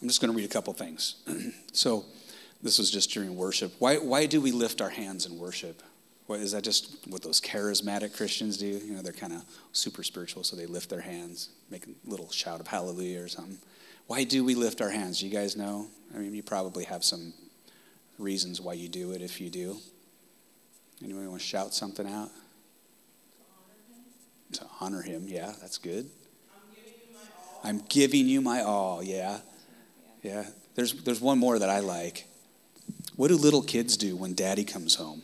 I'm just going to read a couple things. so, this was just during worship. Why, why do we lift our hands in worship? What, is that just what those charismatic Christians do? You know, they're kind of super spiritual, so they lift their hands, make a little shout of hallelujah or something. Why do we lift our hands? Do you guys know? I mean, you probably have some reasons why you do it if you do. Anyone want to shout something out? To honor him, yeah, that's good. I'm giving you my all, yeah. Yeah. There's, there's one more that I like. What do little kids do when daddy comes home?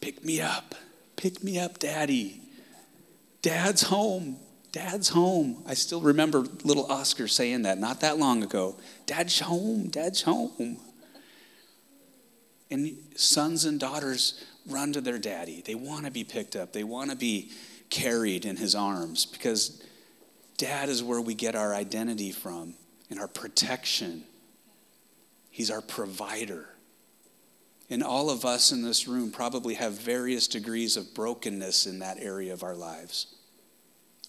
Pick me up. Pick me up, daddy. Dad's home. Dad's home. I still remember little Oscar saying that not that long ago. Dad's home. Dad's home. And sons and daughters run to their daddy. They want to be picked up, they want to be carried in his arms because dad is where we get our identity from and our protection. He's our provider. And all of us in this room probably have various degrees of brokenness in that area of our lives.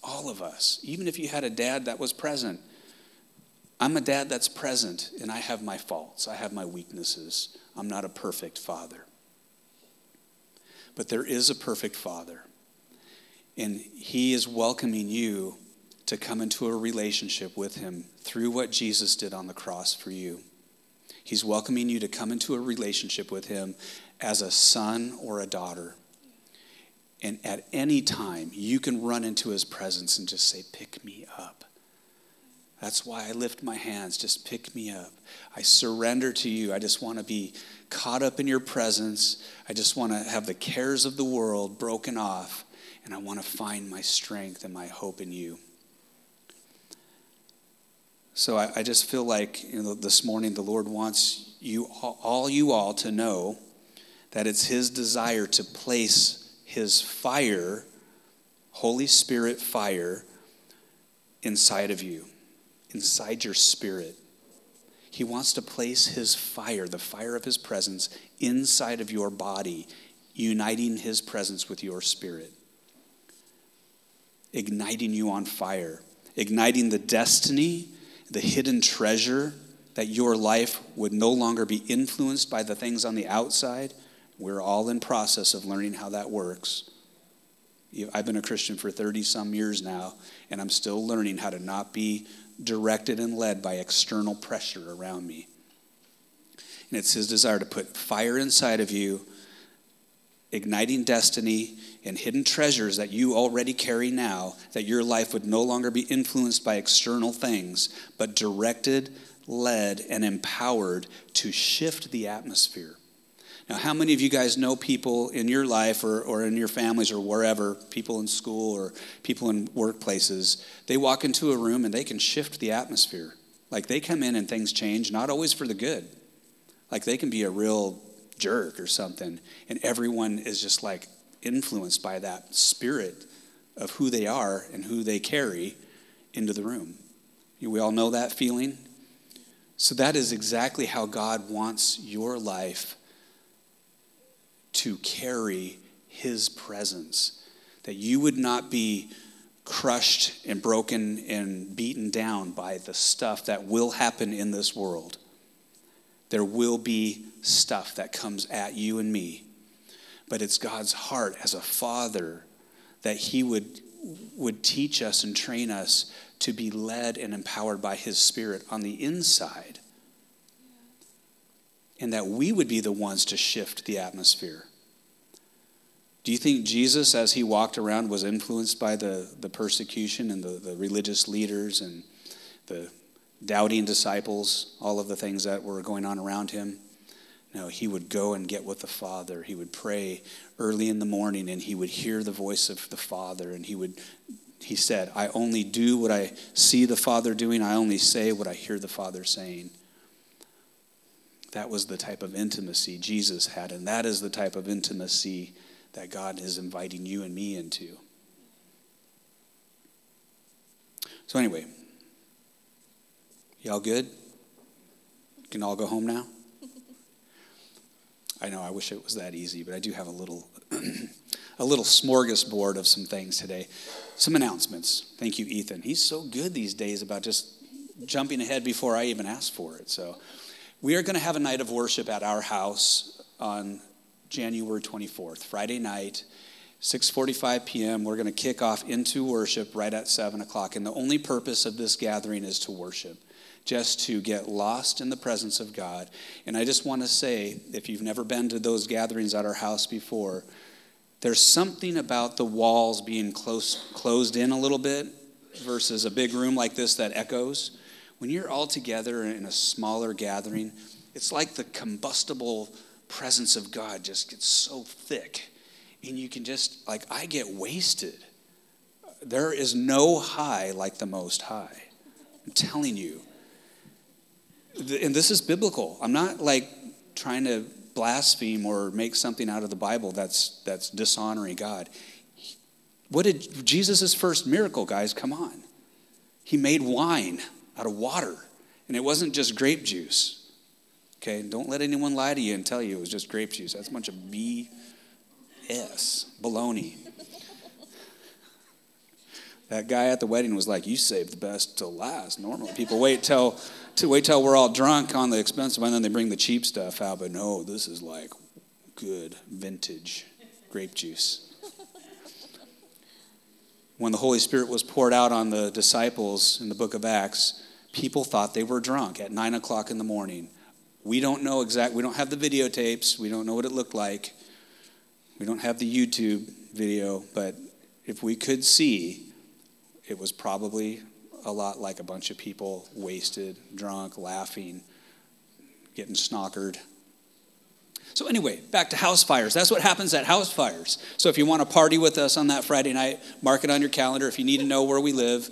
All of us. Even if you had a dad that was present, I'm a dad that's present, and I have my faults, I have my weaknesses. I'm not a perfect father. But there is a perfect father, and he is welcoming you to come into a relationship with him through what Jesus did on the cross for you. He's welcoming you to come into a relationship with him as a son or a daughter. And at any time, you can run into his presence and just say, Pick me up. That's why I lift my hands. Just pick me up. I surrender to you. I just want to be caught up in your presence. I just want to have the cares of the world broken off. And I want to find my strength and my hope in you. So I, I just feel like you know, this morning the Lord wants you all you all to know that it's His desire to place His fire, Holy Spirit fire, inside of you, inside your spirit. He wants to place His fire, the fire of His presence, inside of your body, uniting His presence with your spirit, igniting you on fire, igniting the destiny the hidden treasure that your life would no longer be influenced by the things on the outside. We're all in process of learning how that works. I've been a Christian for 30 some years now, and I'm still learning how to not be directed and led by external pressure around me. And it's His desire to put fire inside of you, igniting destiny and hidden treasures that you already carry now, that your life would no longer be influenced by external things, but directed, led, and empowered to shift the atmosphere. Now, how many of you guys know people in your life or, or in your families or wherever, people in school or people in workplaces, they walk into a room and they can shift the atmosphere? Like they come in and things change, not always for the good. Like they can be a real jerk or something, and everyone is just like, influenced by that spirit of who they are and who they carry into the room. We all know that feeling. So, that is exactly how God wants your life to carry His presence. That you would not be crushed and broken and beaten down by the stuff that will happen in this world. There will be stuff that comes at you and me but it's God's heart as a father that he would, would teach us and train us to be led and empowered by his spirit on the inside. And that we would be the ones to shift the atmosphere. Do you think Jesus, as he walked around, was influenced by the, the persecution and the, the religious leaders and the doubting disciples, all of the things that were going on around him? No, he would go and get with the Father. He would pray early in the morning and he would hear the voice of the Father and he would he said, I only do what I see the Father doing, I only say what I hear the Father saying. That was the type of intimacy Jesus had, and that is the type of intimacy that God is inviting you and me into. So, anyway, y'all good? Can all go home now? I know I wish it was that easy, but I do have a little a little smorgasbord of some things today. Some announcements. Thank you, Ethan. He's so good these days about just jumping ahead before I even ask for it. So, we are going to have a night of worship at our house on January 24th, Friday night. 6:45 p.m. We're going to kick off into worship right at seven o'clock, and the only purpose of this gathering is to worship, just to get lost in the presence of God. And I just want to say, if you've never been to those gatherings at our house before, there's something about the walls being close, closed in a little bit versus a big room like this that echoes. When you're all together in a smaller gathering, it's like the combustible presence of God just gets so thick. And you can just, like, I get wasted. There is no high like the Most High. I'm telling you. And this is biblical. I'm not like trying to blaspheme or make something out of the Bible that's, that's dishonoring God. What did Jesus' first miracle, guys? Come on. He made wine out of water, and it wasn't just grape juice. Okay, don't let anyone lie to you and tell you it was just grape juice. That's a bunch of BS, baloney. That guy at the wedding was like, "You saved the best till last." Normally, people wait till to wait till we're all drunk on the expensive, and then they bring the cheap stuff out. But no, this is like good vintage grape juice. When the Holy Spirit was poured out on the disciples in the book of Acts, people thought they were drunk at nine o'clock in the morning. We don't know exact. We don't have the videotapes. We don't know what it looked like. We don't have the YouTube video, but if we could see, it was probably a lot like a bunch of people wasted, drunk, laughing, getting snockered. So, anyway, back to house fires. That's what happens at house fires. So, if you want to party with us on that Friday night, mark it on your calendar. If you need to know where we live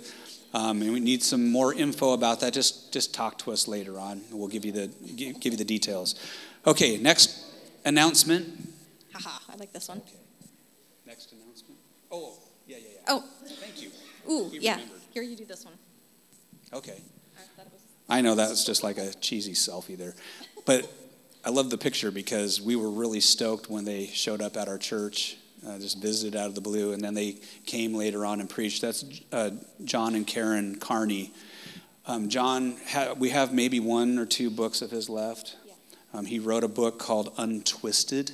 um, and we need some more info about that, just, just talk to us later on. And we'll give you the, give, give you the details. Okay, next announcement. Haha, I like this one. Okay. Next announcement. Oh, yeah, yeah, yeah. Oh. Thank you. Ooh, yeah. Remembered. Here, you do this one. Okay. I know that's just like a cheesy selfie there. But I love the picture because we were really stoked when they showed up at our church, uh, just visited out of the blue, and then they came later on and preached. That's uh, John and Karen Carney. Um, John, ha- we have maybe one or two books of his left. Um, he wrote a book called Untwisted,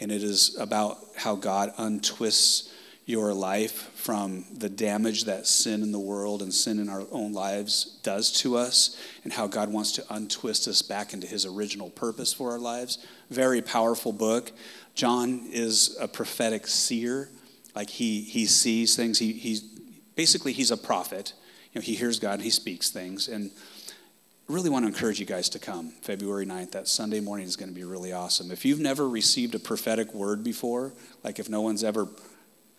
and it is about how God untwists your life from the damage that sin in the world and sin in our own lives does to us and how God wants to untwist us back into his original purpose for our lives. Very powerful book. John is a prophetic seer. Like he he sees things. He he's basically he's a prophet. You know, he hears God and he speaks things. And really want to encourage you guys to come February 9th. That Sunday morning is going to be really awesome. If you've never received a prophetic word before, like if no one's ever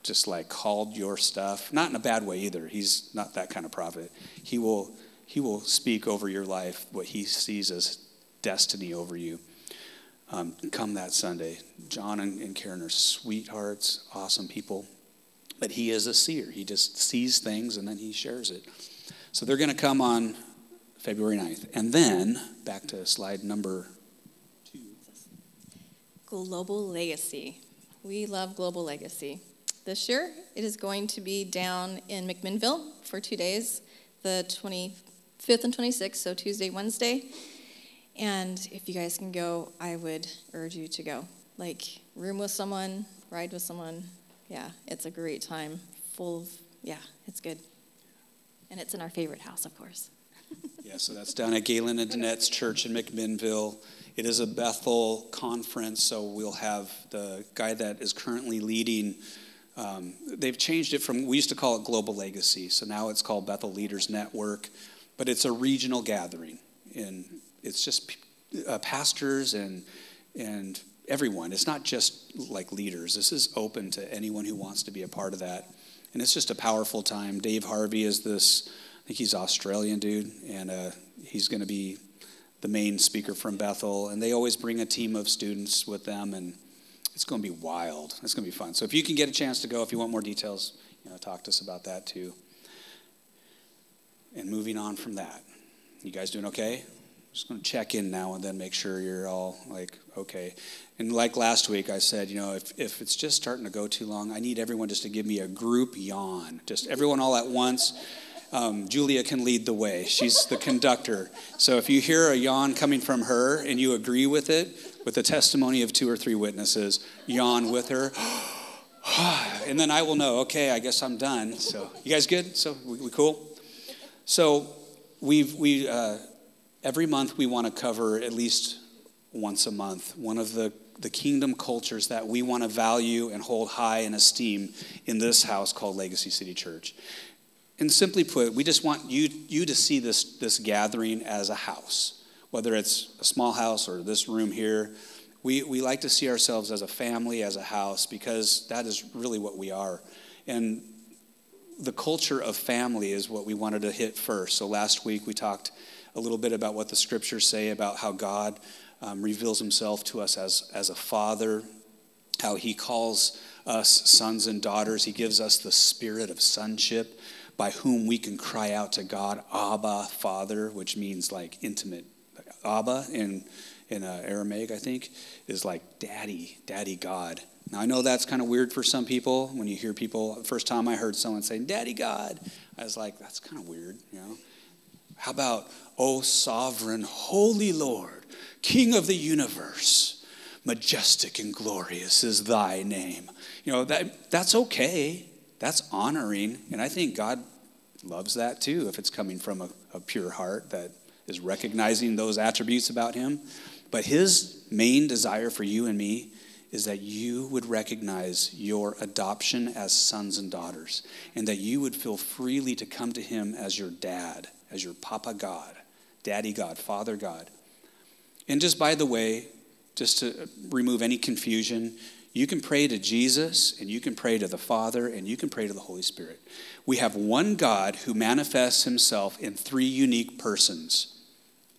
just like called your stuff, not in a bad way either. He's not that kind of prophet. He will he will speak over your life what he sees as destiny over you. Um, come that Sunday. John and, and Karen are sweethearts, awesome people. But he is a seer. He just sees things and then he shares it. So they're going to come on February 9th. And then, back to slide number two. Global Legacy. We love Global Legacy this year. It is going to be down in McMinnville for two days, the 25th and 26th, so Tuesday, Wednesday. And if you guys can go, I would urge you to go. Like, room with someone, ride with someone. Yeah, it's a great time. Full of, yeah, it's good. And it's in our favorite house, of course. yeah, so that's down at Galen and Danette's church in McMinnville. It is a Bethel conference, so we'll have the guy that is currently leading um, they've changed it from, we used to call it Global Legacy, so now it's called Bethel Leaders Network, but it's a regional gathering. And it's just uh, pastors and, and everyone. It's not just like leaders, this is open to anyone who wants to be a part of that. And it's just a powerful time. Dave Harvey is this, I think he's Australian dude, and uh, he's going to be the main speaker from Bethel. And they always bring a team of students with them. And it's going to be wild. It's going to be fun. So if you can get a chance to go, if you want more details, you know, talk to us about that too. And moving on from that, you guys doing okay? Just going to check in now and then, make sure you're all like okay. And like last week, I said, you know, if if it's just starting to go too long, I need everyone just to give me a group yawn, just everyone all at once. um, Julia can lead the way. She's the conductor. So if you hear a yawn coming from her and you agree with it, with the testimony of two or three witnesses, yawn with her. and then I will know, okay, I guess I'm done. So, you guys good? So, we, we cool? So, we've, we, uh, every month we want to cover at least once a month one of the, the kingdom cultures that we want to value and hold high in esteem in this house called Legacy City Church. And simply put, we just want you, you to see this, this gathering as a house, whether it's a small house or this room here. We, we like to see ourselves as a family, as a house, because that is really what we are. And the culture of family is what we wanted to hit first. So last week we talked a little bit about what the scriptures say about how God um, reveals himself to us as, as a father, how he calls us sons and daughters. He gives us the spirit of sonship by whom we can cry out to God, Abba, Father, which means like intimate. Abba in, in uh, Aramaic, I think, is like daddy, daddy God. Now, I know that's kind of weird for some people when you hear people. First time I heard someone saying, Daddy God, I was like, that's kind of weird, you know? How about, O sovereign, holy Lord, King of the universe, majestic and glorious is thy name? You know, that, that's okay. That's honoring. And I think God loves that too if it's coming from a, a pure heart that is recognizing those attributes about Him. But His main desire for you and me is that you would recognize your adoption as sons and daughters, and that you would feel freely to come to Him as your dad, as your Papa God, Daddy God, Father God. And just by the way, just to remove any confusion, you can pray to Jesus, and you can pray to the Father, and you can pray to the Holy Spirit. We have one God who manifests himself in three unique persons.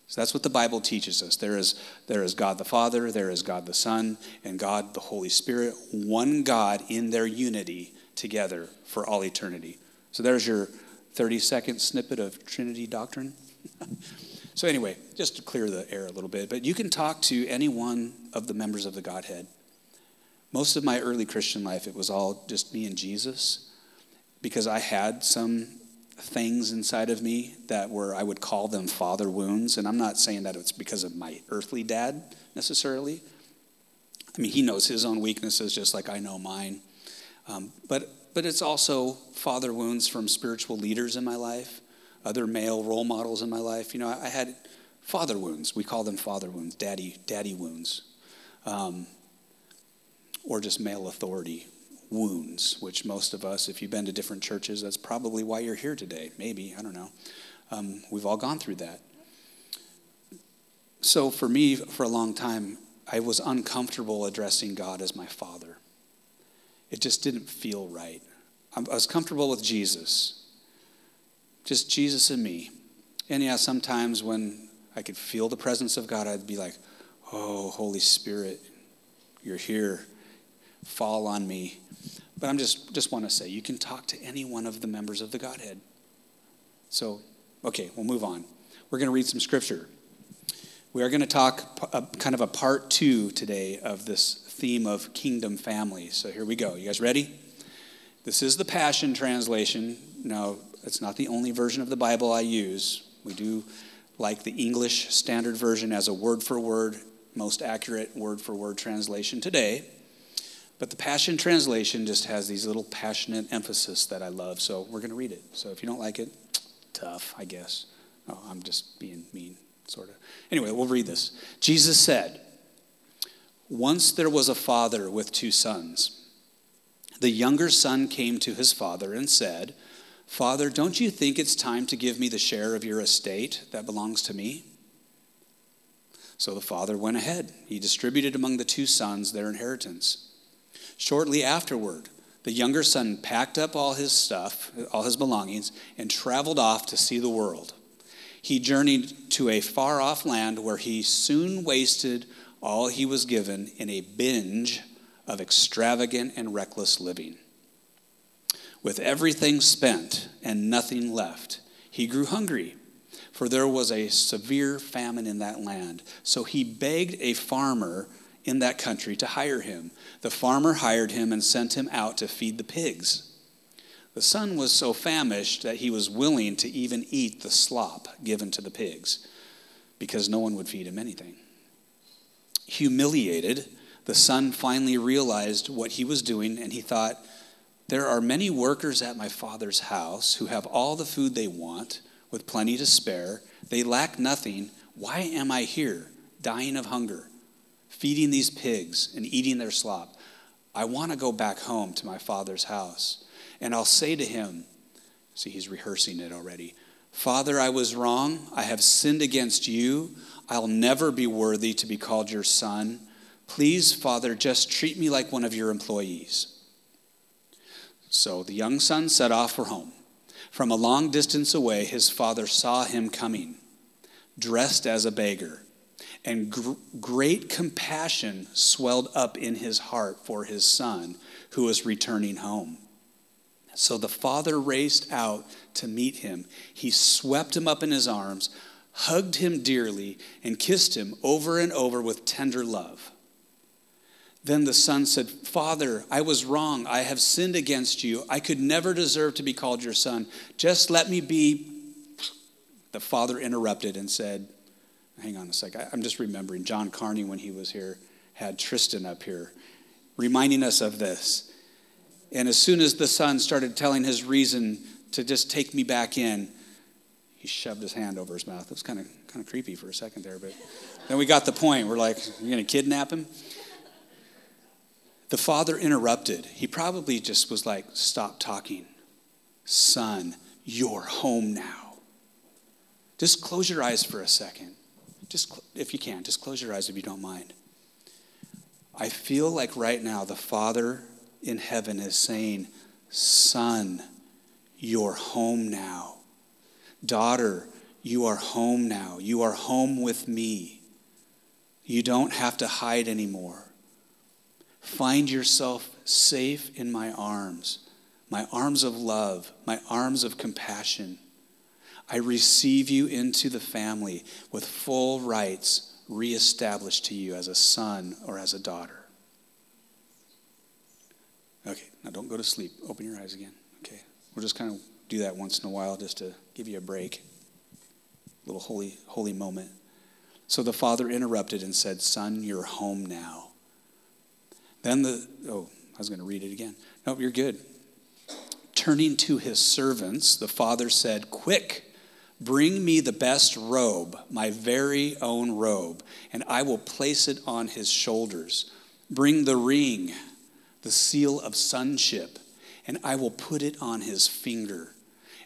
So that's what the Bible teaches us. There is, there is God the Father, there is God the Son, and God the Holy Spirit, one God in their unity together for all eternity. So there's your 30 second snippet of Trinity doctrine. so, anyway, just to clear the air a little bit, but you can talk to any one of the members of the Godhead. Most of my early Christian life, it was all just me and Jesus because I had some things inside of me that were, I would call them father wounds. And I'm not saying that it's because of my earthly dad necessarily. I mean, he knows his own weaknesses just like I know mine. Um, but, but it's also father wounds from spiritual leaders in my life, other male role models in my life. You know, I, I had father wounds. We call them father wounds, daddy, daddy wounds. Um, or just male authority wounds, which most of us, if you've been to different churches, that's probably why you're here today. Maybe, I don't know. Um, we've all gone through that. So for me, for a long time, I was uncomfortable addressing God as my father. It just didn't feel right. I was comfortable with Jesus, just Jesus and me. And yeah, sometimes when I could feel the presence of God, I'd be like, oh, Holy Spirit, you're here. Fall on me. But I'm just just want to say you can talk to any one of the members of the Godhead. So, okay, we'll move on. We're going to read some scripture. We are going to talk a, uh, kind of a part two today of this theme of kingdom family. So here we go. You guys ready? This is the Passion Translation. Now, it's not the only version of the Bible I use. We do like the English Standard Version as a word for word, most accurate word for word translation today. But the Passion Translation just has these little passionate emphasis that I love. So we're going to read it. So if you don't like it, tough, I guess. Oh, I'm just being mean, sort of. Anyway, we'll read this. Jesus said, Once there was a father with two sons. The younger son came to his father and said, Father, don't you think it's time to give me the share of your estate that belongs to me? So the father went ahead. He distributed among the two sons their inheritance. Shortly afterward, the younger son packed up all his stuff, all his belongings, and traveled off to see the world. He journeyed to a far off land where he soon wasted all he was given in a binge of extravagant and reckless living. With everything spent and nothing left, he grew hungry, for there was a severe famine in that land. So he begged a farmer in that country to hire him. The farmer hired him and sent him out to feed the pigs. The son was so famished that he was willing to even eat the slop given to the pigs because no one would feed him anything. Humiliated, the son finally realized what he was doing and he thought, There are many workers at my father's house who have all the food they want with plenty to spare. They lack nothing. Why am I here, dying of hunger, feeding these pigs and eating their slop? I want to go back home to my father's house. And I'll say to him, see, he's rehearsing it already. Father, I was wrong. I have sinned against you. I'll never be worthy to be called your son. Please, Father, just treat me like one of your employees. So the young son set off for home. From a long distance away, his father saw him coming, dressed as a beggar, and gr- great compassion swelled up in his heart for his son who was returning home. So the father raced out to meet him. He swept him up in his arms, hugged him dearly, and kissed him over and over with tender love. Then the son said, Father, I was wrong. I have sinned against you. I could never deserve to be called your son. Just let me be. The father interrupted and said, Hang on a sec. I'm just remembering John Carney when he was here had Tristan up here reminding us of this. And as soon as the son started telling his reason to just take me back in, he shoved his hand over his mouth. It was kind of kind of creepy for a second there, but then we got the point. We're like, you're to kidnap him? The father interrupted. He probably just was like, stop talking. Son, you're home now. Just close your eyes for a second. Just, if you can, just close your eyes if you don't mind. I feel like right now the Father in heaven is saying, Son, you're home now. Daughter, you are home now. You are home with me. You don't have to hide anymore. Find yourself safe in my arms, my arms of love, my arms of compassion. I receive you into the family with full rights reestablished to you as a son or as a daughter. Okay, now don't go to sleep. Open your eyes again. Okay, we'll just kind of do that once in a while just to give you a break, a little holy, holy moment. So the father interrupted and said, Son, you're home now. Then the, oh, I was going to read it again. Nope, you're good. Turning to his servants, the father said, Quick, bring me the best robe, my very own robe, and I will place it on his shoulders. Bring the ring the seal of sonship, and I will put it on his finger.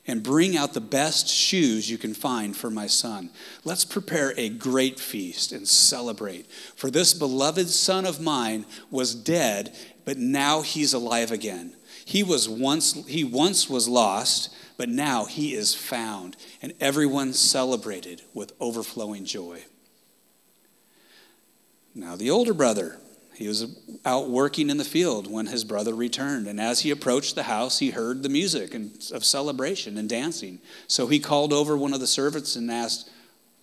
And bring out the best shoes you can find for my son. Let's prepare a great feast and celebrate. For this beloved son of mine was dead, but now he's alive again. He was once he once was lost, but now he is found, and everyone celebrated with overflowing joy. Now the older brother he was out working in the field when his brother returned. And as he approached the house, he heard the music of celebration and dancing. So he called over one of the servants and asked,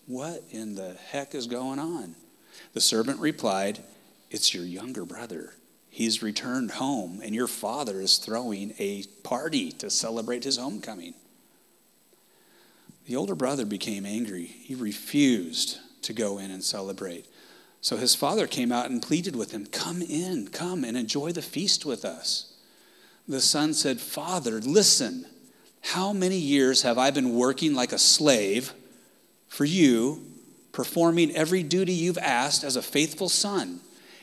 What in the heck is going on? The servant replied, It's your younger brother. He's returned home, and your father is throwing a party to celebrate his homecoming. The older brother became angry. He refused to go in and celebrate. So his father came out and pleaded with him, Come in, come and enjoy the feast with us. The son said, Father, listen, how many years have I been working like a slave for you, performing every duty you've asked as a faithful son?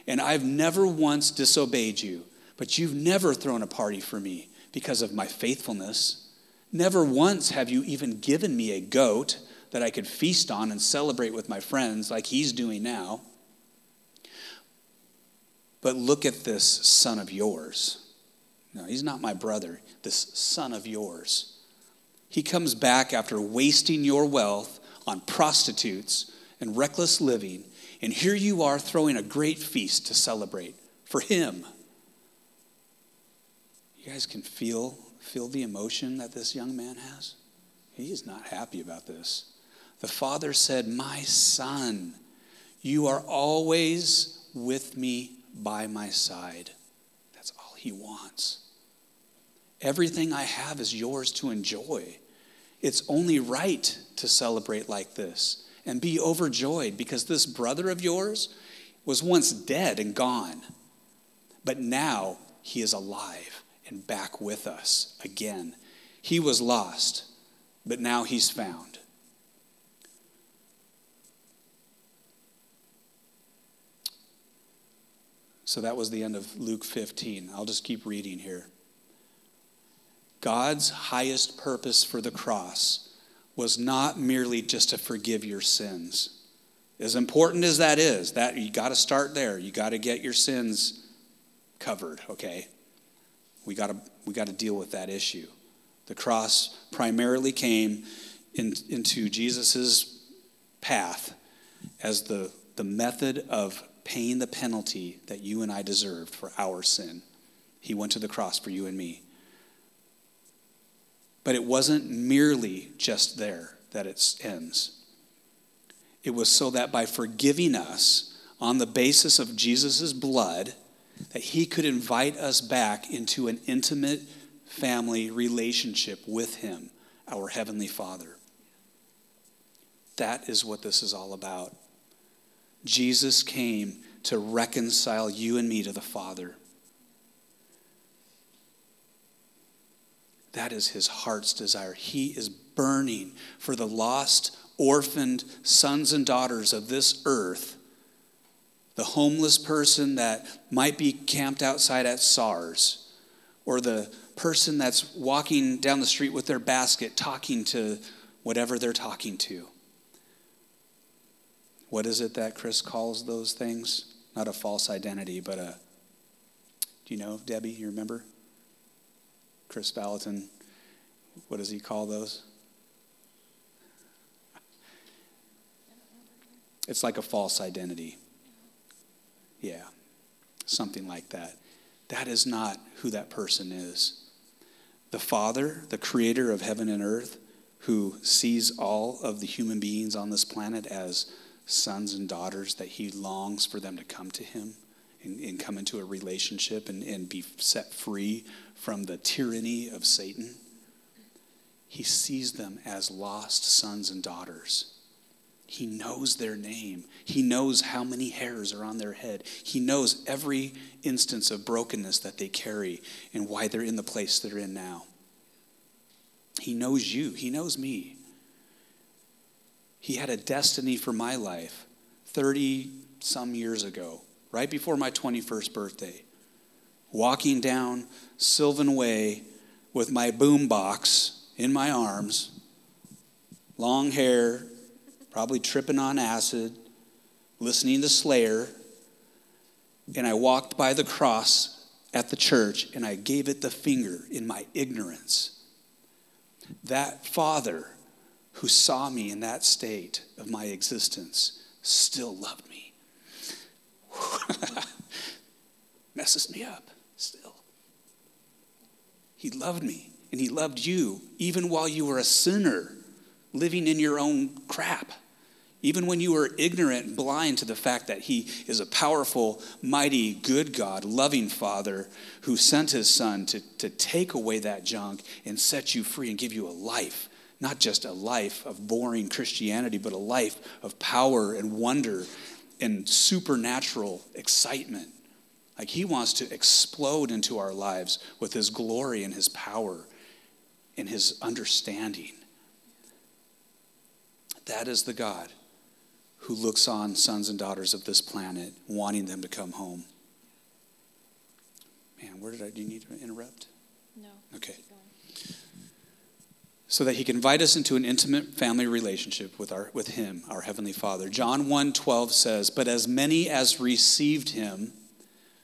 And I've never once disobeyed you, but you've never thrown a party for me because of my faithfulness. Never once have you even given me a goat that I could feast on and celebrate with my friends like he's doing now. But look at this son of yours. No, he's not my brother, this son of yours. He comes back after wasting your wealth on prostitutes and reckless living, and here you are throwing a great feast to celebrate for him. You guys can feel, feel the emotion that this young man has? He is not happy about this. The father said, My son, you are always with me by my side. That's all he wants. Everything I have is yours to enjoy. It's only right to celebrate like this and be overjoyed because this brother of yours was once dead and gone, but now he is alive and back with us again. He was lost, but now he's found. So that was the end of Luke 15. I'll just keep reading here. God's highest purpose for the cross was not merely just to forgive your sins. As important as that is, that you got to start there. You got to get your sins covered, okay? We got to we got to deal with that issue. The cross primarily came in, into Jesus's path as the, the method of paying the penalty that you and I deserved for our sin. He went to the cross for you and me. But it wasn't merely just there that it ends. It was so that by forgiving us on the basis of Jesus' blood, that he could invite us back into an intimate family relationship with him, our Heavenly Father. That is what this is all about. Jesus came to reconcile you and me to the Father. That is his heart's desire. He is burning for the lost, orphaned sons and daughters of this earth, the homeless person that might be camped outside at SARS, or the person that's walking down the street with their basket talking to whatever they're talking to. What is it that Chris calls those things? Not a false identity, but a. Do you know, Debbie? You remember? Kris Vallotton, what does he call those? It's like a false identity. Yeah, something like that. That is not who that person is. The Father, the creator of heaven and earth, who sees all of the human beings on this planet as sons and daughters, that he longs for them to come to him and, and come into a relationship and, and be set free from the tyranny of Satan. He sees them as lost sons and daughters. He knows their name. He knows how many hairs are on their head. He knows every instance of brokenness that they carry and why they're in the place they're in now. He knows you. He knows me. He had a destiny for my life 30 some years ago, right before my 21st birthday. Walking down Sylvan Way with my boom box in my arms, long hair, probably tripping on acid, listening to Slayer. And I walked by the cross at the church and I gave it the finger in my ignorance. That father who saw me in that state of my existence still loved me. Messes me up still. He loved me and he loved you even while you were a sinner living in your own crap. Even when you were ignorant blind to the fact that He is a powerful, mighty, good God, loving Father who sent His Son to, to take away that junk and set you free and give you a life. Not just a life of boring Christianity, but a life of power and wonder and supernatural excitement. Like He wants to explode into our lives with His glory and His power and His understanding. That is the God who looks on sons and daughters of this planet, wanting them to come home. Man, where did I, do you need to interrupt? No. Okay. So that he can invite us into an intimate family relationship with, our, with him, our heavenly Father. John 1.12 says, But as many as received him,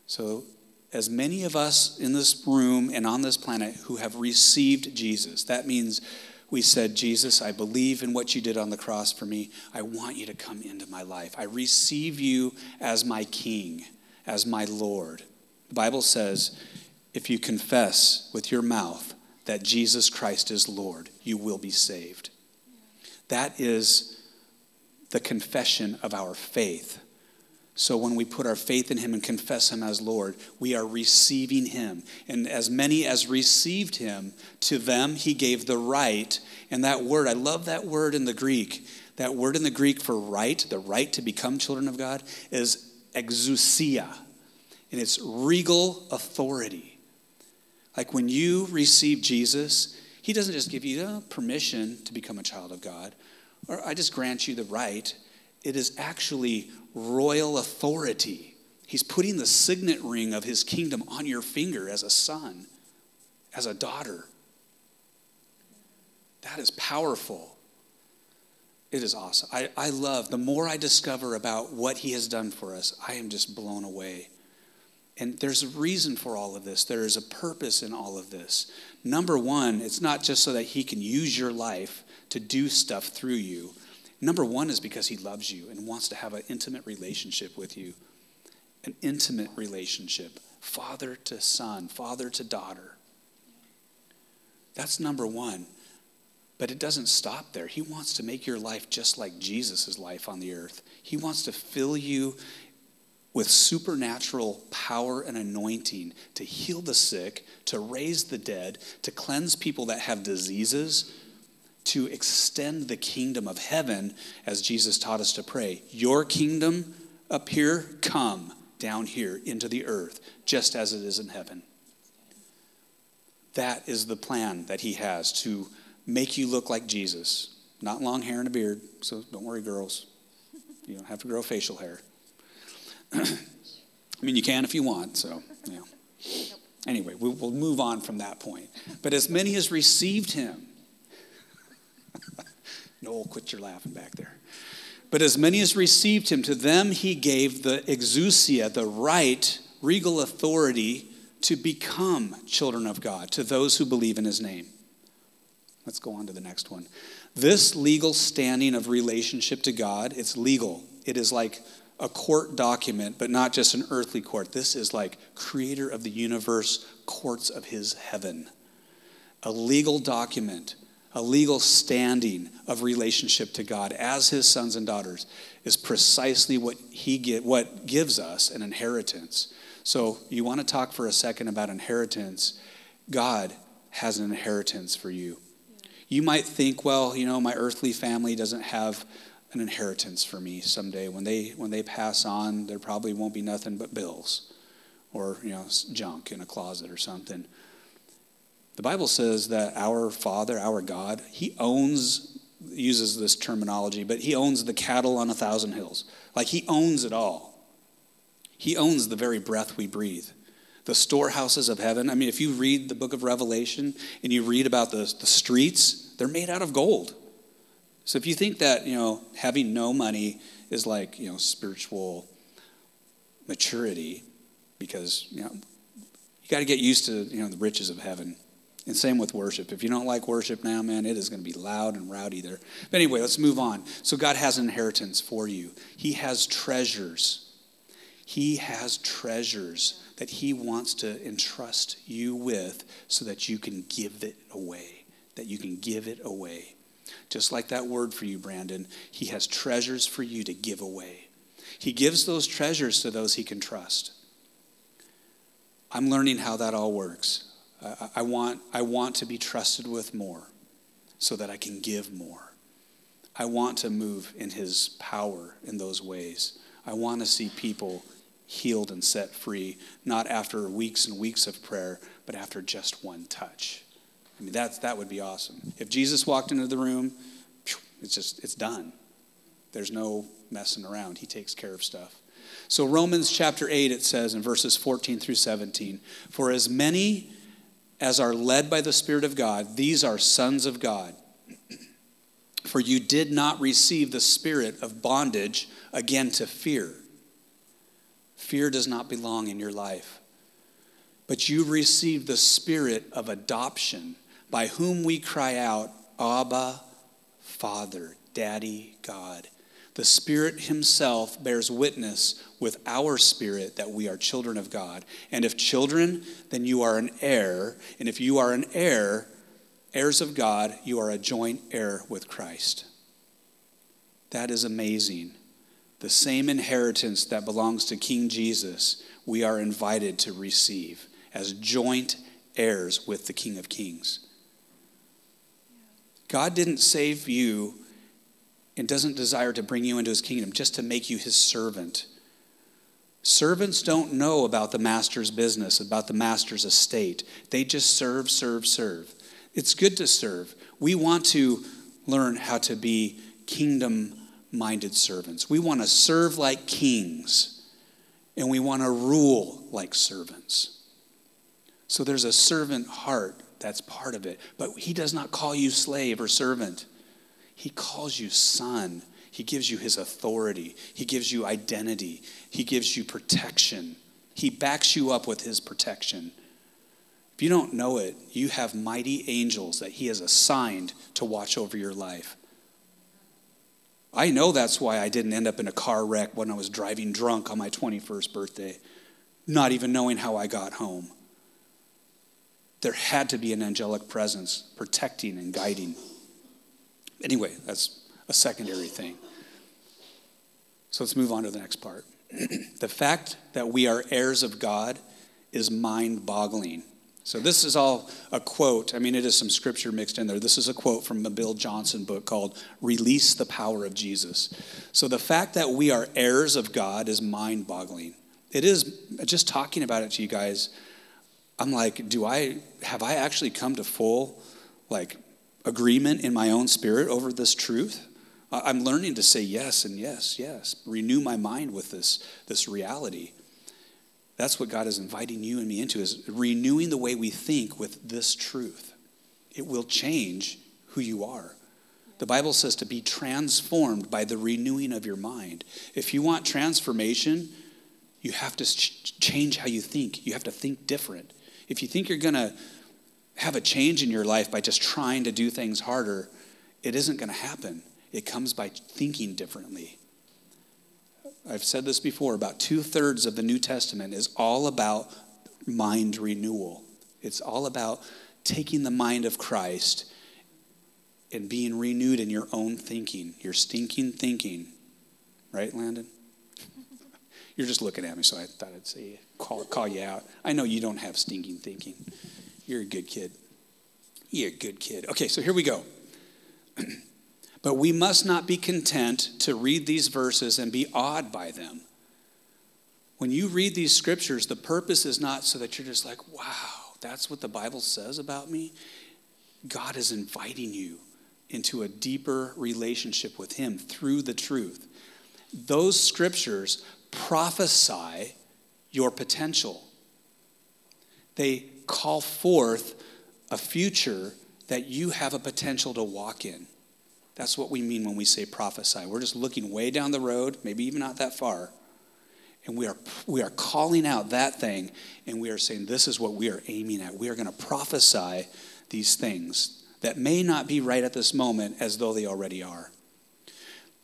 so as many of us in this room and on this planet who have received Jesus, that means we said, Jesus, I believe in what you did on the cross for me. I want you to come into my life. I receive you as my king, as my Lord. The Bible says, if you confess with your mouth that Jesus Christ is Lord, you will be saved. That is the confession of our faith. So when we put our faith in him and confess him as Lord, we are receiving him. And as many as received him, to them he gave the right. And that word, I love that word in the Greek. That word in the Greek for right, the right to become children of God, is exousia. And it's regal authority. Like when you receive Jesus, he doesn't just give you uh, permission to become a child of God, or I just grant you the right. It is actually royal authority. He's putting the signet ring of his kingdom on your finger as a son, as a daughter. That is powerful. It is awesome. I, I love, the more I discover about what he has done for us, I am just blown away. And there's a reason for all of this. There is a purpose in all of this. Number one, it's not just so that he can use your life to do stuff through you. Number one is because he loves you and wants to have an intimate relationship with you. An intimate relationship, father to son, father to daughter. That's number one. But it doesn't stop there. He wants to make your life just like Jesus' life on the earth. He wants to fill you with supernatural power and anointing to heal the sick, to raise the dead, to cleanse people that have diseases, to extend the kingdom of heaven as Jesus taught us to pray. Your kingdom up here, come down here into the earth, just as it is in heaven. That is the plan that he has to make you look like Jesus. Not long hair and a beard, so don't worry, girls. You don't have to grow facial hair. I mean, you can if you want, so, yeah. Anyway, we'll move on from that point. But as many as received him, Noel, quit your laughing back there. But as many as received him, to them he gave the exousia, the right, regal authority to become children of God, to those who believe in his name. Let's go on to the next one. This legal standing of relationship to God, it's legal. It is like a court document, but not just an earthly court. This is like creator of the universe, courts of his heaven. A legal document a legal standing of relationship to God as his sons and daughters is precisely what he get, what gives us an inheritance. So you want to talk for a second about inheritance. God has an inheritance for you. You might think, well, you know, my earthly family doesn't have an inheritance for me someday. When they when they pass on, there probably won't be nothing but bills or, you know, junk in a closet or something. The Bible says that our Father, our God, He owns, uses this terminology, but He owns the cattle on a thousand hills. Like He owns it all. He owns the very breath we breathe. The storehouses of heaven. I mean, if you read the book of Revelation and you read about the, the streets, they're made out of gold. So if you think that, you know, having no money is like, you know, spiritual maturity, because, you know, you got to get used to, you know, the riches of heaven. And same with worship. If you don't like worship now, man, it is going to be loud and rowdy there. But anyway, let's move on. So God has an inheritance for you. He has treasures. He has treasures that he wants to entrust you with so that you can give it away. That you can give it away. Just like that word for you, Brandon, he has treasures for you to give away. He gives those treasures to those he can trust. I'm learning how that all works. I, want, I want to be trusted with more so that I can give more. I want to move in his power in those ways. I want to see people healed and set free, not after weeks and weeks of prayer, but after just one touch. I mean, that's, that would be awesome. If Jesus walked into the room, it's just, it's done. There's no messing around. He takes care of stuff. So, Romans chapter 8, it says in verses 14 through 17 For as many as are led by the Spirit of God, these are sons of God. For you did not receive the spirit of bondage again to fear. Fear does not belong in your life. But you received the spirit of adoption, by whom we cry out, Abba, Father, Daddy, God. The Spirit Himself bears witness with our spirit that we are children of God. And if children, then you are an heir. And if you are an heir, heirs of God, you are a joint heir with Christ. That is amazing the same inheritance that belongs to King Jesus, we are invited to receive as joint heirs with the King of Kings. God didn't save you and doesn't desire to bring you into his kingdom just to make you his servant. Servants don't know about the master's business, about the master's estate. They just serve, serve, serve. It's good to serve. We want to learn how to be kingdom minded servants. We want to serve like kings, and we want to rule like servants. So there's a servant heart that's part of it. But he does not call you slave or servant, he calls you son. He gives you his authority, he gives you identity, he gives you protection. He backs you up with his protection. If you don't know it, you have mighty angels that he has assigned to watch over your life. I know that's why I didn't end up in a car wreck when I was driving drunk on my 21st birthday, not even knowing how I got home. There had to be an angelic presence protecting and guiding. Anyway, that's a secondary thing. So let's move on to the next part. the fact that we are heirs of God is mind boggling. So, this is all a quote. I mean, it is some scripture mixed in there. This is a quote from a Bill Johnson book called Release the Power of Jesus. So, the fact that we are heirs of God is mind boggling. It is, just talking about it to you guys, I'm like, do I, have I actually come to full, like, agreement in my own spirit over this truth? I'm learning to say yes and yes, yes. Renew my mind with this, this reality. That's what God is inviting you and me into is renewing the way we think with this truth. It will change who you are. The Bible says to be transformed by the renewing of your mind. If you want transformation, you have to change how you think. You have to think different. If you think you're going to have a change in your life by just trying to do things harder, it isn't going to happen. It comes by thinking differently. I've said this before about two thirds of the New Testament is all about mind renewal. It's all about taking the mind of Christ and being renewed in your own thinking, your stinking thinking. Right, Landon? You're just looking at me, so I thought I'd say, call, call you out. I know you don't have stinking thinking. You're a good kid. You're a good kid. Okay, so here we go. But we must not be content to read these verses and be awed by them. When you read these scriptures, the purpose is not so that you're just like, wow, that's what the Bible says about me. God is inviting you into a deeper relationship with Him through the truth. Those scriptures prophesy your potential, they call forth a future that you have a potential to walk in. That's what we mean when we say prophesy. We're just looking way down the road, maybe even not that far. And we are, we are calling out that thing, and we are saying, This is what we are aiming at. We are going to prophesy these things that may not be right at this moment as though they already are.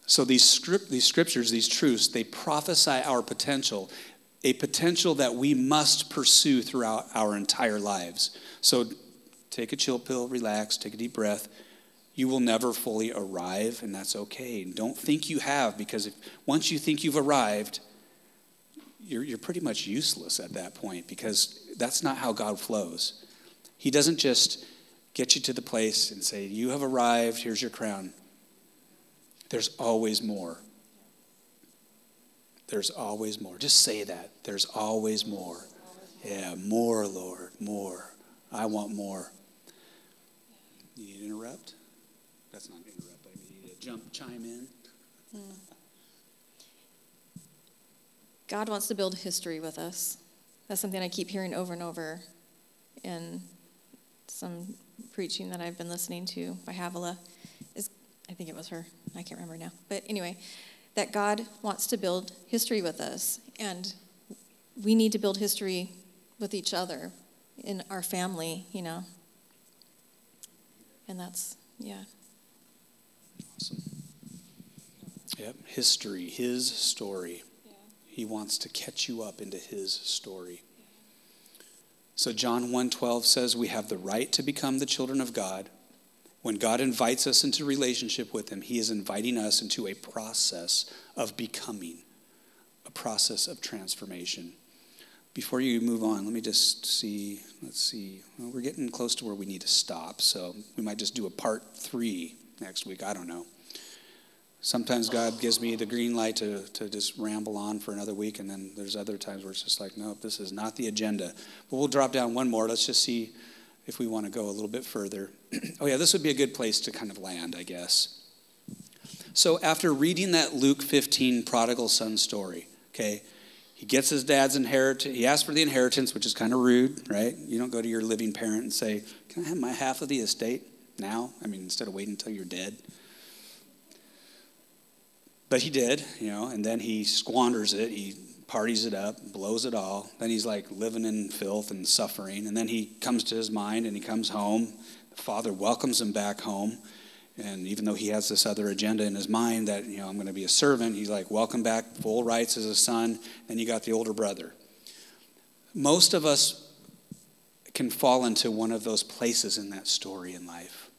So these, script, these scriptures, these truths, they prophesy our potential, a potential that we must pursue throughout our entire lives. So take a chill pill, relax, take a deep breath you will never fully arrive, and that's okay. Don't think you have, because if, once you think you've arrived, you're, you're pretty much useless at that point because that's not how God flows. He doesn't just get you to the place and say, You have arrived, here's your crown. There's always more. There's always more. Just say that. There's always more. Yeah, more, Lord, more. I want more. You need to interrupt? That's not interrupt, I need to jump, chime in. Hmm. God wants to build history with us. That's something I keep hearing over and over in some preaching that I've been listening to by Havilah. Is I think it was her. I can't remember now. But anyway, that God wants to build history with us, and we need to build history with each other in our family, you know. And that's yeah. Awesome. Yep, history, his story. Yeah. He wants to catch you up into his story. Yeah. So John 1:12 says we have the right to become the children of God, When God invites us into relationship with Him, He is inviting us into a process of becoming, a process of transformation. Before you move on, let me just see. Let's see. Well, we're getting close to where we need to stop, so we might just do a part three next week. I don't know. Sometimes God gives me the green light to, to just ramble on for another week, and then there's other times where it's just like, nope, this is not the agenda. But we'll drop down one more. Let's just see if we want to go a little bit further. oh, yeah, this would be a good place to kind of land, I guess. So, after reading that Luke 15 prodigal son story, okay, he gets his dad's inheritance. He asks for the inheritance, which is kind of rude, right? You don't go to your living parent and say, Can I have my half of the estate now? I mean, instead of waiting until you're dead. But he did, you know, and then he squanders it. He parties it up, blows it all. Then he's like living in filth and suffering. And then he comes to his mind and he comes home. The father welcomes him back home. And even though he has this other agenda in his mind that, you know, I'm going to be a servant, he's like, welcome back, full rights as a son. Then you got the older brother. Most of us can fall into one of those places in that story in life.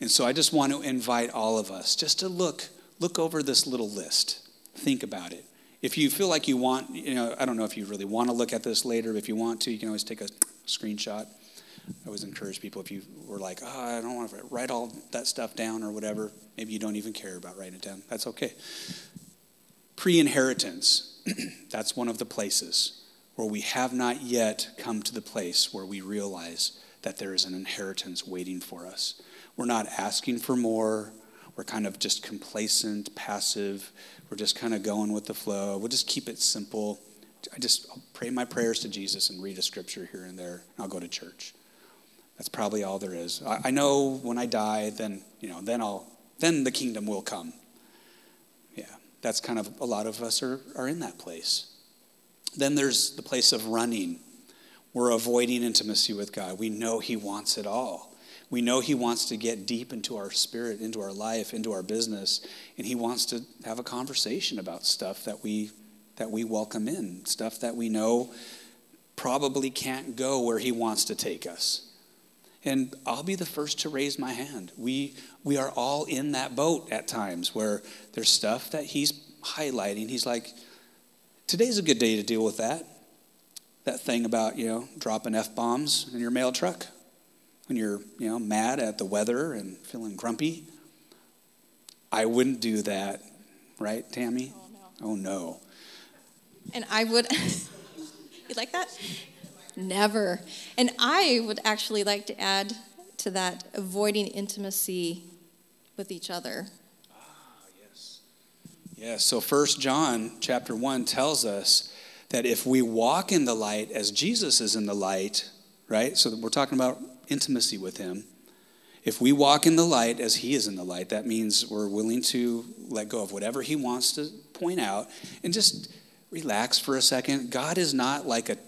And so I just want to invite all of us just to look look over this little list. Think about it. If you feel like you want, you know, I don't know if you really want to look at this later. If you want to, you can always take a screenshot. I always encourage people if you were like, oh, I don't want to write all that stuff down or whatever, maybe you don't even care about writing it down. That's okay. Pre inheritance, that's one of the places where we have not yet come to the place where we realize that there is an inheritance waiting for us. We're not asking for more, we're kind of just complacent, passive. We're just kind of going with the flow. We'll just keep it simple. I just I'll pray my prayers to Jesus and read a scripture here and there. And I'll go to church. That's probably all there is. I, I know when I die, then you know, then I'll then the kingdom will come. Yeah, that's kind of a lot of us are, are in that place. Then there's the place of running. We're avoiding intimacy with God. We know He wants it all. We know He wants to get deep into our spirit, into our life, into our business, and He wants to have a conversation about stuff that we that we welcome in, stuff that we know probably can't go where He wants to take us. And I'll be the first to raise my hand. We we are all in that boat at times where there's stuff that He's highlighting. He's like, today's a good day to deal with that. That thing about, you know, dropping F bombs in your mail truck when you're, you know, mad at the weather and feeling grumpy. I wouldn't do that, right, Tammy? Oh no. Oh no. And I would You like that? Never. And I would actually like to add to that avoiding intimacy with each other. Ah, yes. Yes, so First John chapter 1 tells us that if we walk in the light as Jesus is in the light, right? So we're talking about intimacy with Him. If we walk in the light as He is in the light, that means we're willing to let go of whatever He wants to point out and just relax for a second. God is not like a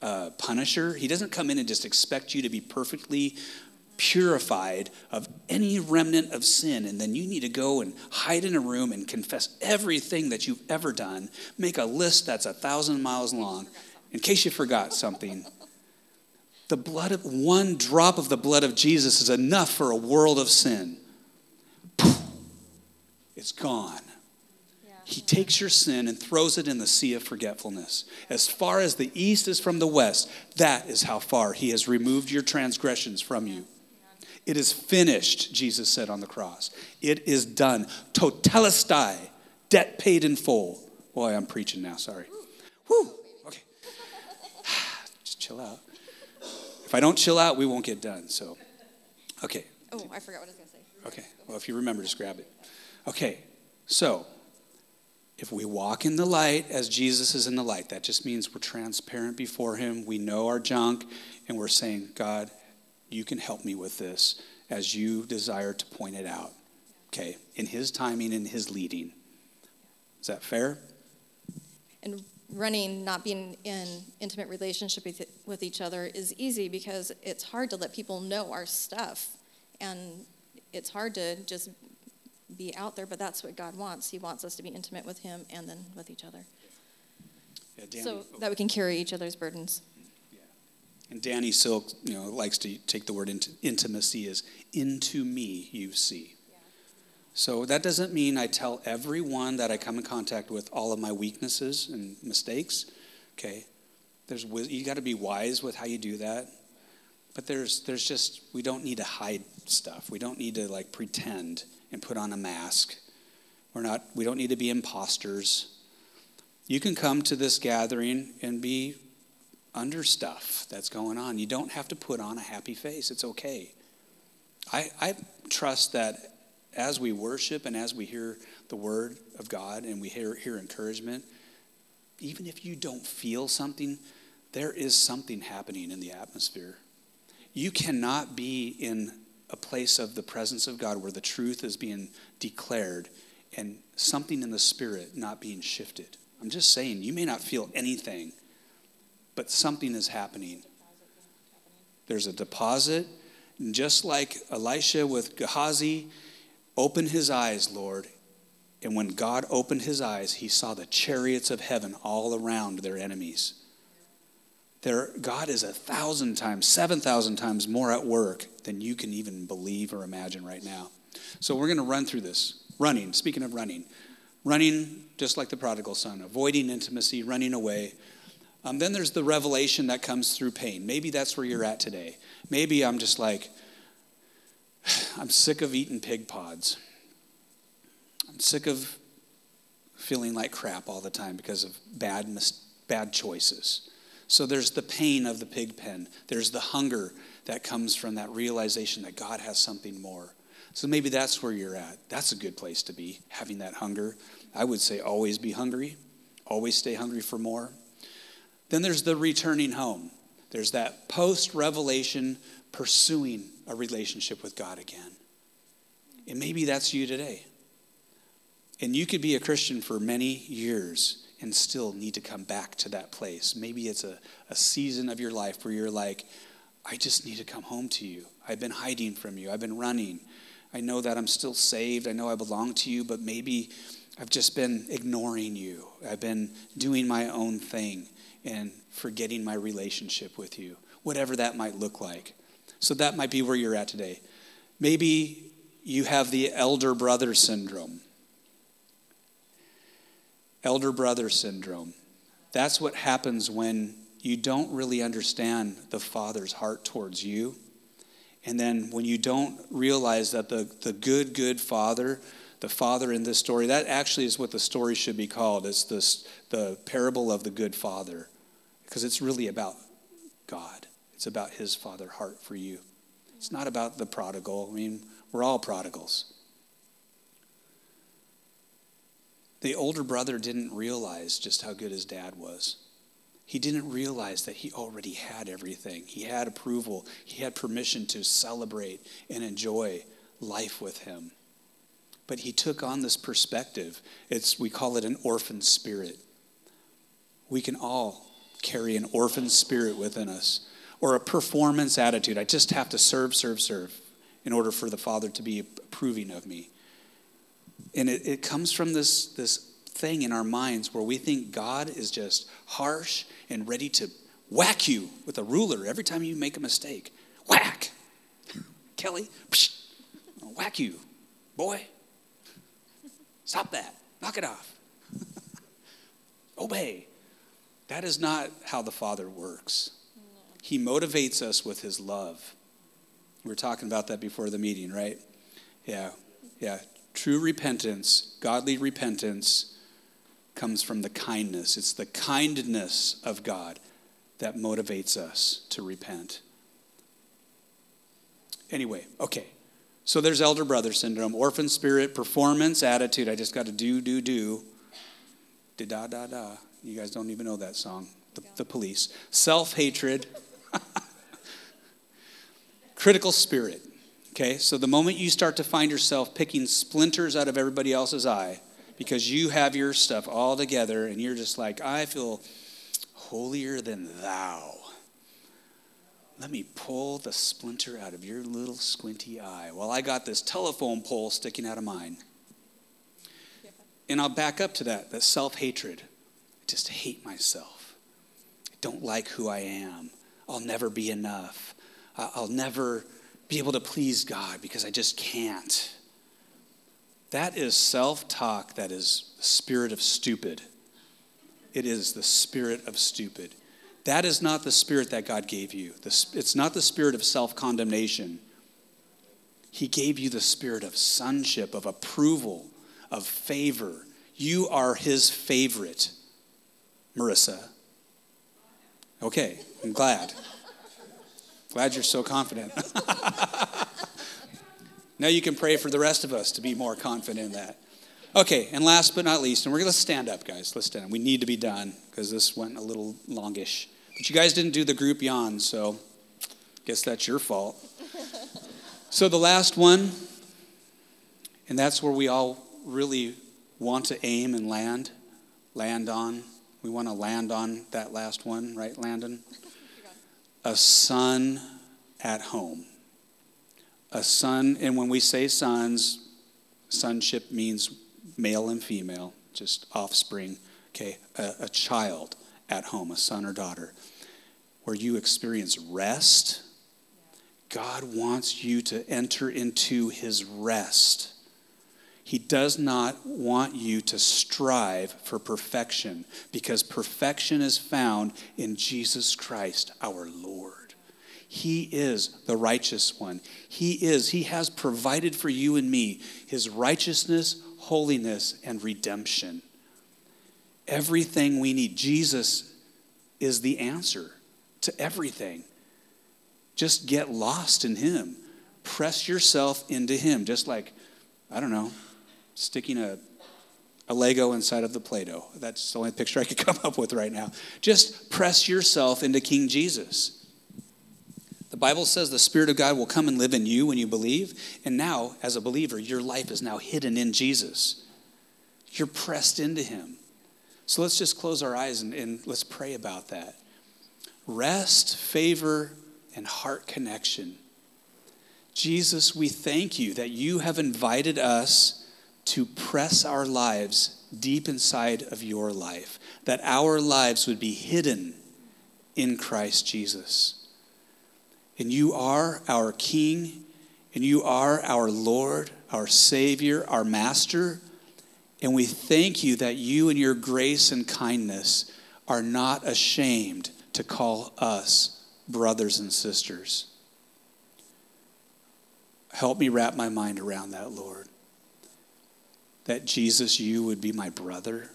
uh, punisher, He doesn't come in and just expect you to be perfectly purified of any remnant of sin, and then you need to go and hide in a room and confess everything that you've ever done. Make a list that's a thousand miles long in case you forgot something. The blood of one drop of the blood of Jesus is enough for a world of sin. It's gone. He takes your sin and throws it in the sea of forgetfulness. As far as the east is from the west, that is how far he has removed your transgressions from you. It is finished, Jesus said on the cross. It is done. Tetelestai, debt paid in full. Boy, I'm preaching now, sorry. Whew, okay. Just chill out. If I don't chill out, we won't get done. So, okay. Oh, I forgot what I was going to say. Okay. Well, if you remember, just grab it. Okay. So, if we walk in the light as Jesus is in the light, that just means we're transparent before Him. We know our junk, and we're saying, God, you can help me with this as you desire to point it out. Okay. In His timing and His leading. Is that fair? And running, not being in intimate relationship with, each other is easy because it's hard to let people know our stuff. And it's hard to just be out there, but that's what God wants. He wants us to be intimate with Him and then with each other. Yeah, Danny, So oh, that we can carry each other's burdens. And Danny Silk, you know, likes to take the word int- intimacy as into me you see. So that doesn't mean I tell everyone that I come in contact with all of my weaknesses and mistakes. Okay, there's you got to be wise with how you do that. But there's there's just we don't need to hide stuff. We don't need to like pretend and put on a mask. We're not we don't need to be imposters. You can come to this gathering and be under stuff that's going on. You don't have to put on a happy face. It's okay. I, I trust that as we worship and as we hear the word of God and we hear, hear encouragement, even if you don't feel something, there is something happening in the atmosphere. You cannot be in a place of the presence of God where the truth is being declared and something in the spirit not being shifted. I'm just saying, you may not feel anything, but something is happening. There's a deposit. Just like Elisha with Gehazi, open his eyes, Lord. And when God opened his eyes, he saw the chariots of heaven all around their enemies. There, God is a thousand times, seven thousand times more at work than you can even believe or imagine right now. So we're going to run through this. Running, speaking of running, running just like the prodigal son, avoiding intimacy, running away. Um, then there's the revelation that comes through pain. Maybe that's where you're at today. Maybe I'm just like, I'm sick of eating pig pods. I'm sick of feeling like crap all the time because of bad, mis- bad choices. So there's the pain of the pig pen. There's the hunger that comes from that realization that God has something more. So maybe that's where you're at. That's a good place to be, having that hunger. I would say always be hungry, always stay hungry for more. Then there's the returning home. There's that post revelation pursuing a relationship with God again. And maybe that's you today. And you could be a Christian for many years and still need to come back to that place. Maybe it's a, a season of your life where you're like, I just need to come home to you. I've been hiding from you, I've been running. I know that I'm still saved. I know I belong to you, but maybe I've just been ignoring you. I've been doing my own thing and forgetting my relationship with you, whatever that might look like. So that might be where you're at today. Maybe you have the elder brother syndrome. Elder brother syndrome. That's what happens when you don't really understand the Father's heart towards you. And then when you don't realize that the, the good, good Father, the Father in this story, that actually is what the story should be called. It's this, the parable of the good Father because it's really about God. It's about his father heart for you. It's not about the prodigal. I mean, we're all prodigals. The older brother didn't realize just how good his dad was. He didn't realize that he already had everything. He had approval, he had permission to celebrate and enjoy life with him. But he took on this perspective. It's, we call it an orphan spirit. We can all carry an orphan spirit within us or a performance attitude. I just have to serve, serve, serve in order for the Father to be approving of me. And it, it comes from this, this thing in our minds where we think God is just harsh and ready to whack you with a ruler every time you make a mistake. Whack! Kelly, psh, whack you. Boy, stop that. Knock it off. Obey. That is not how the Father works. He motivates us with His love. We were talking about that before the meeting, right? Yeah, yeah. True repentance, godly repentance, comes from the kindness. It's the kindness of God that motivates us to repent. Anyway, okay. So there's elder brother syndrome, orphan spirit, performance, attitude. I just got to do, do, do. Da da da da. You guys don't even know that song. The, the police. Self hatred. Critical spirit. Okay, so the moment you start to find yourself picking splinters out of everybody else's eye because you have your stuff all together and you're just like, I feel holier than thou. Let me pull the splinter out of your little squinty eye while I got this telephone pole sticking out of mine. And I'll back up to that, that self hatred I just hate myself. I don't like who I am. I'll never be enough. I'll never be able to please God because I just can't. That is self talk that is the spirit of stupid. It is the spirit of stupid. That is not the spirit that God gave you. It's not the spirit of self condemnation. He gave you the spirit of sonship, of approval, of favor. You are His favorite, Marissa. Okay, I'm glad. Glad you're so confident. now you can pray for the rest of us to be more confident in that. Okay, and last but not least, and we're going to stand up, guys. Let's stand up. We need to be done because this went a little longish. But you guys didn't do the group yawn, so guess that's your fault. so the last one, and that's where we all really want to aim and land, land on. We want to land on that last one, right, Landon? A son at home. A son, and when we say sons, sonship means male and female, just offspring. Okay, a, a child at home, a son or daughter, where you experience rest. God wants you to enter into his rest. He does not want you to strive for perfection because perfection is found in Jesus Christ, our Lord. He is the righteous one. He is, He has provided for you and me His righteousness, holiness, and redemption. Everything we need. Jesus is the answer to everything. Just get lost in Him. Press yourself into Him, just like, I don't know, sticking a, a Lego inside of the Play Doh. That's the only picture I could come up with right now. Just press yourself into King Jesus. The Bible says the Spirit of God will come and live in you when you believe. And now, as a believer, your life is now hidden in Jesus. You're pressed into Him. So let's just close our eyes and, and let's pray about that. Rest, favor, and heart connection. Jesus, we thank you that you have invited us to press our lives deep inside of your life, that our lives would be hidden in Christ Jesus. And you are our King, and you are our Lord, our Savior, our Master. And we thank you that you, in your grace and kindness, are not ashamed to call us brothers and sisters. Help me wrap my mind around that, Lord that Jesus, you would be my brother.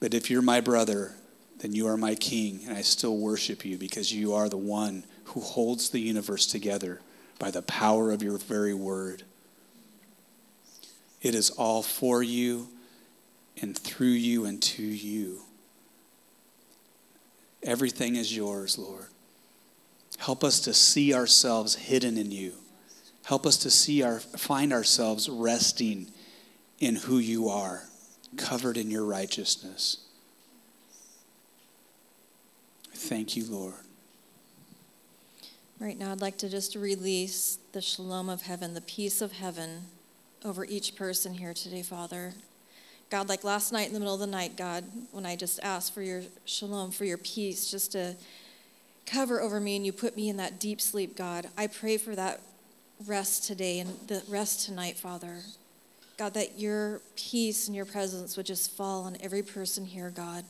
But if you're my brother, then you are my king, and I still worship you because you are the one who holds the universe together by the power of your very word. It is all for you and through you and to you. Everything is yours, Lord. Help us to see ourselves hidden in you Help us to see our find ourselves resting in who you are, covered in your righteousness. Thank you, Lord. Right now, I'd like to just release the shalom of heaven, the peace of heaven over each person here today, Father. God, like last night in the middle of the night, God, when I just asked for your shalom, for your peace, just to cover over me and you put me in that deep sleep, God, I pray for that rest today and the rest tonight, Father. God, that your peace and your presence would just fall on every person here, God,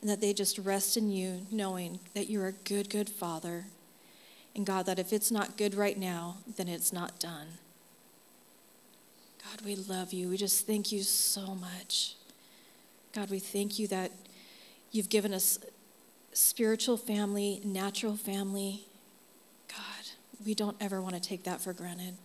and that they just rest in you, knowing that you're a good, good Father. And God, that if it's not good right now, then it's not done. God, we love you. We just thank you so much. God, we thank you that you've given us spiritual family, natural family, we don't ever want to take that for granted.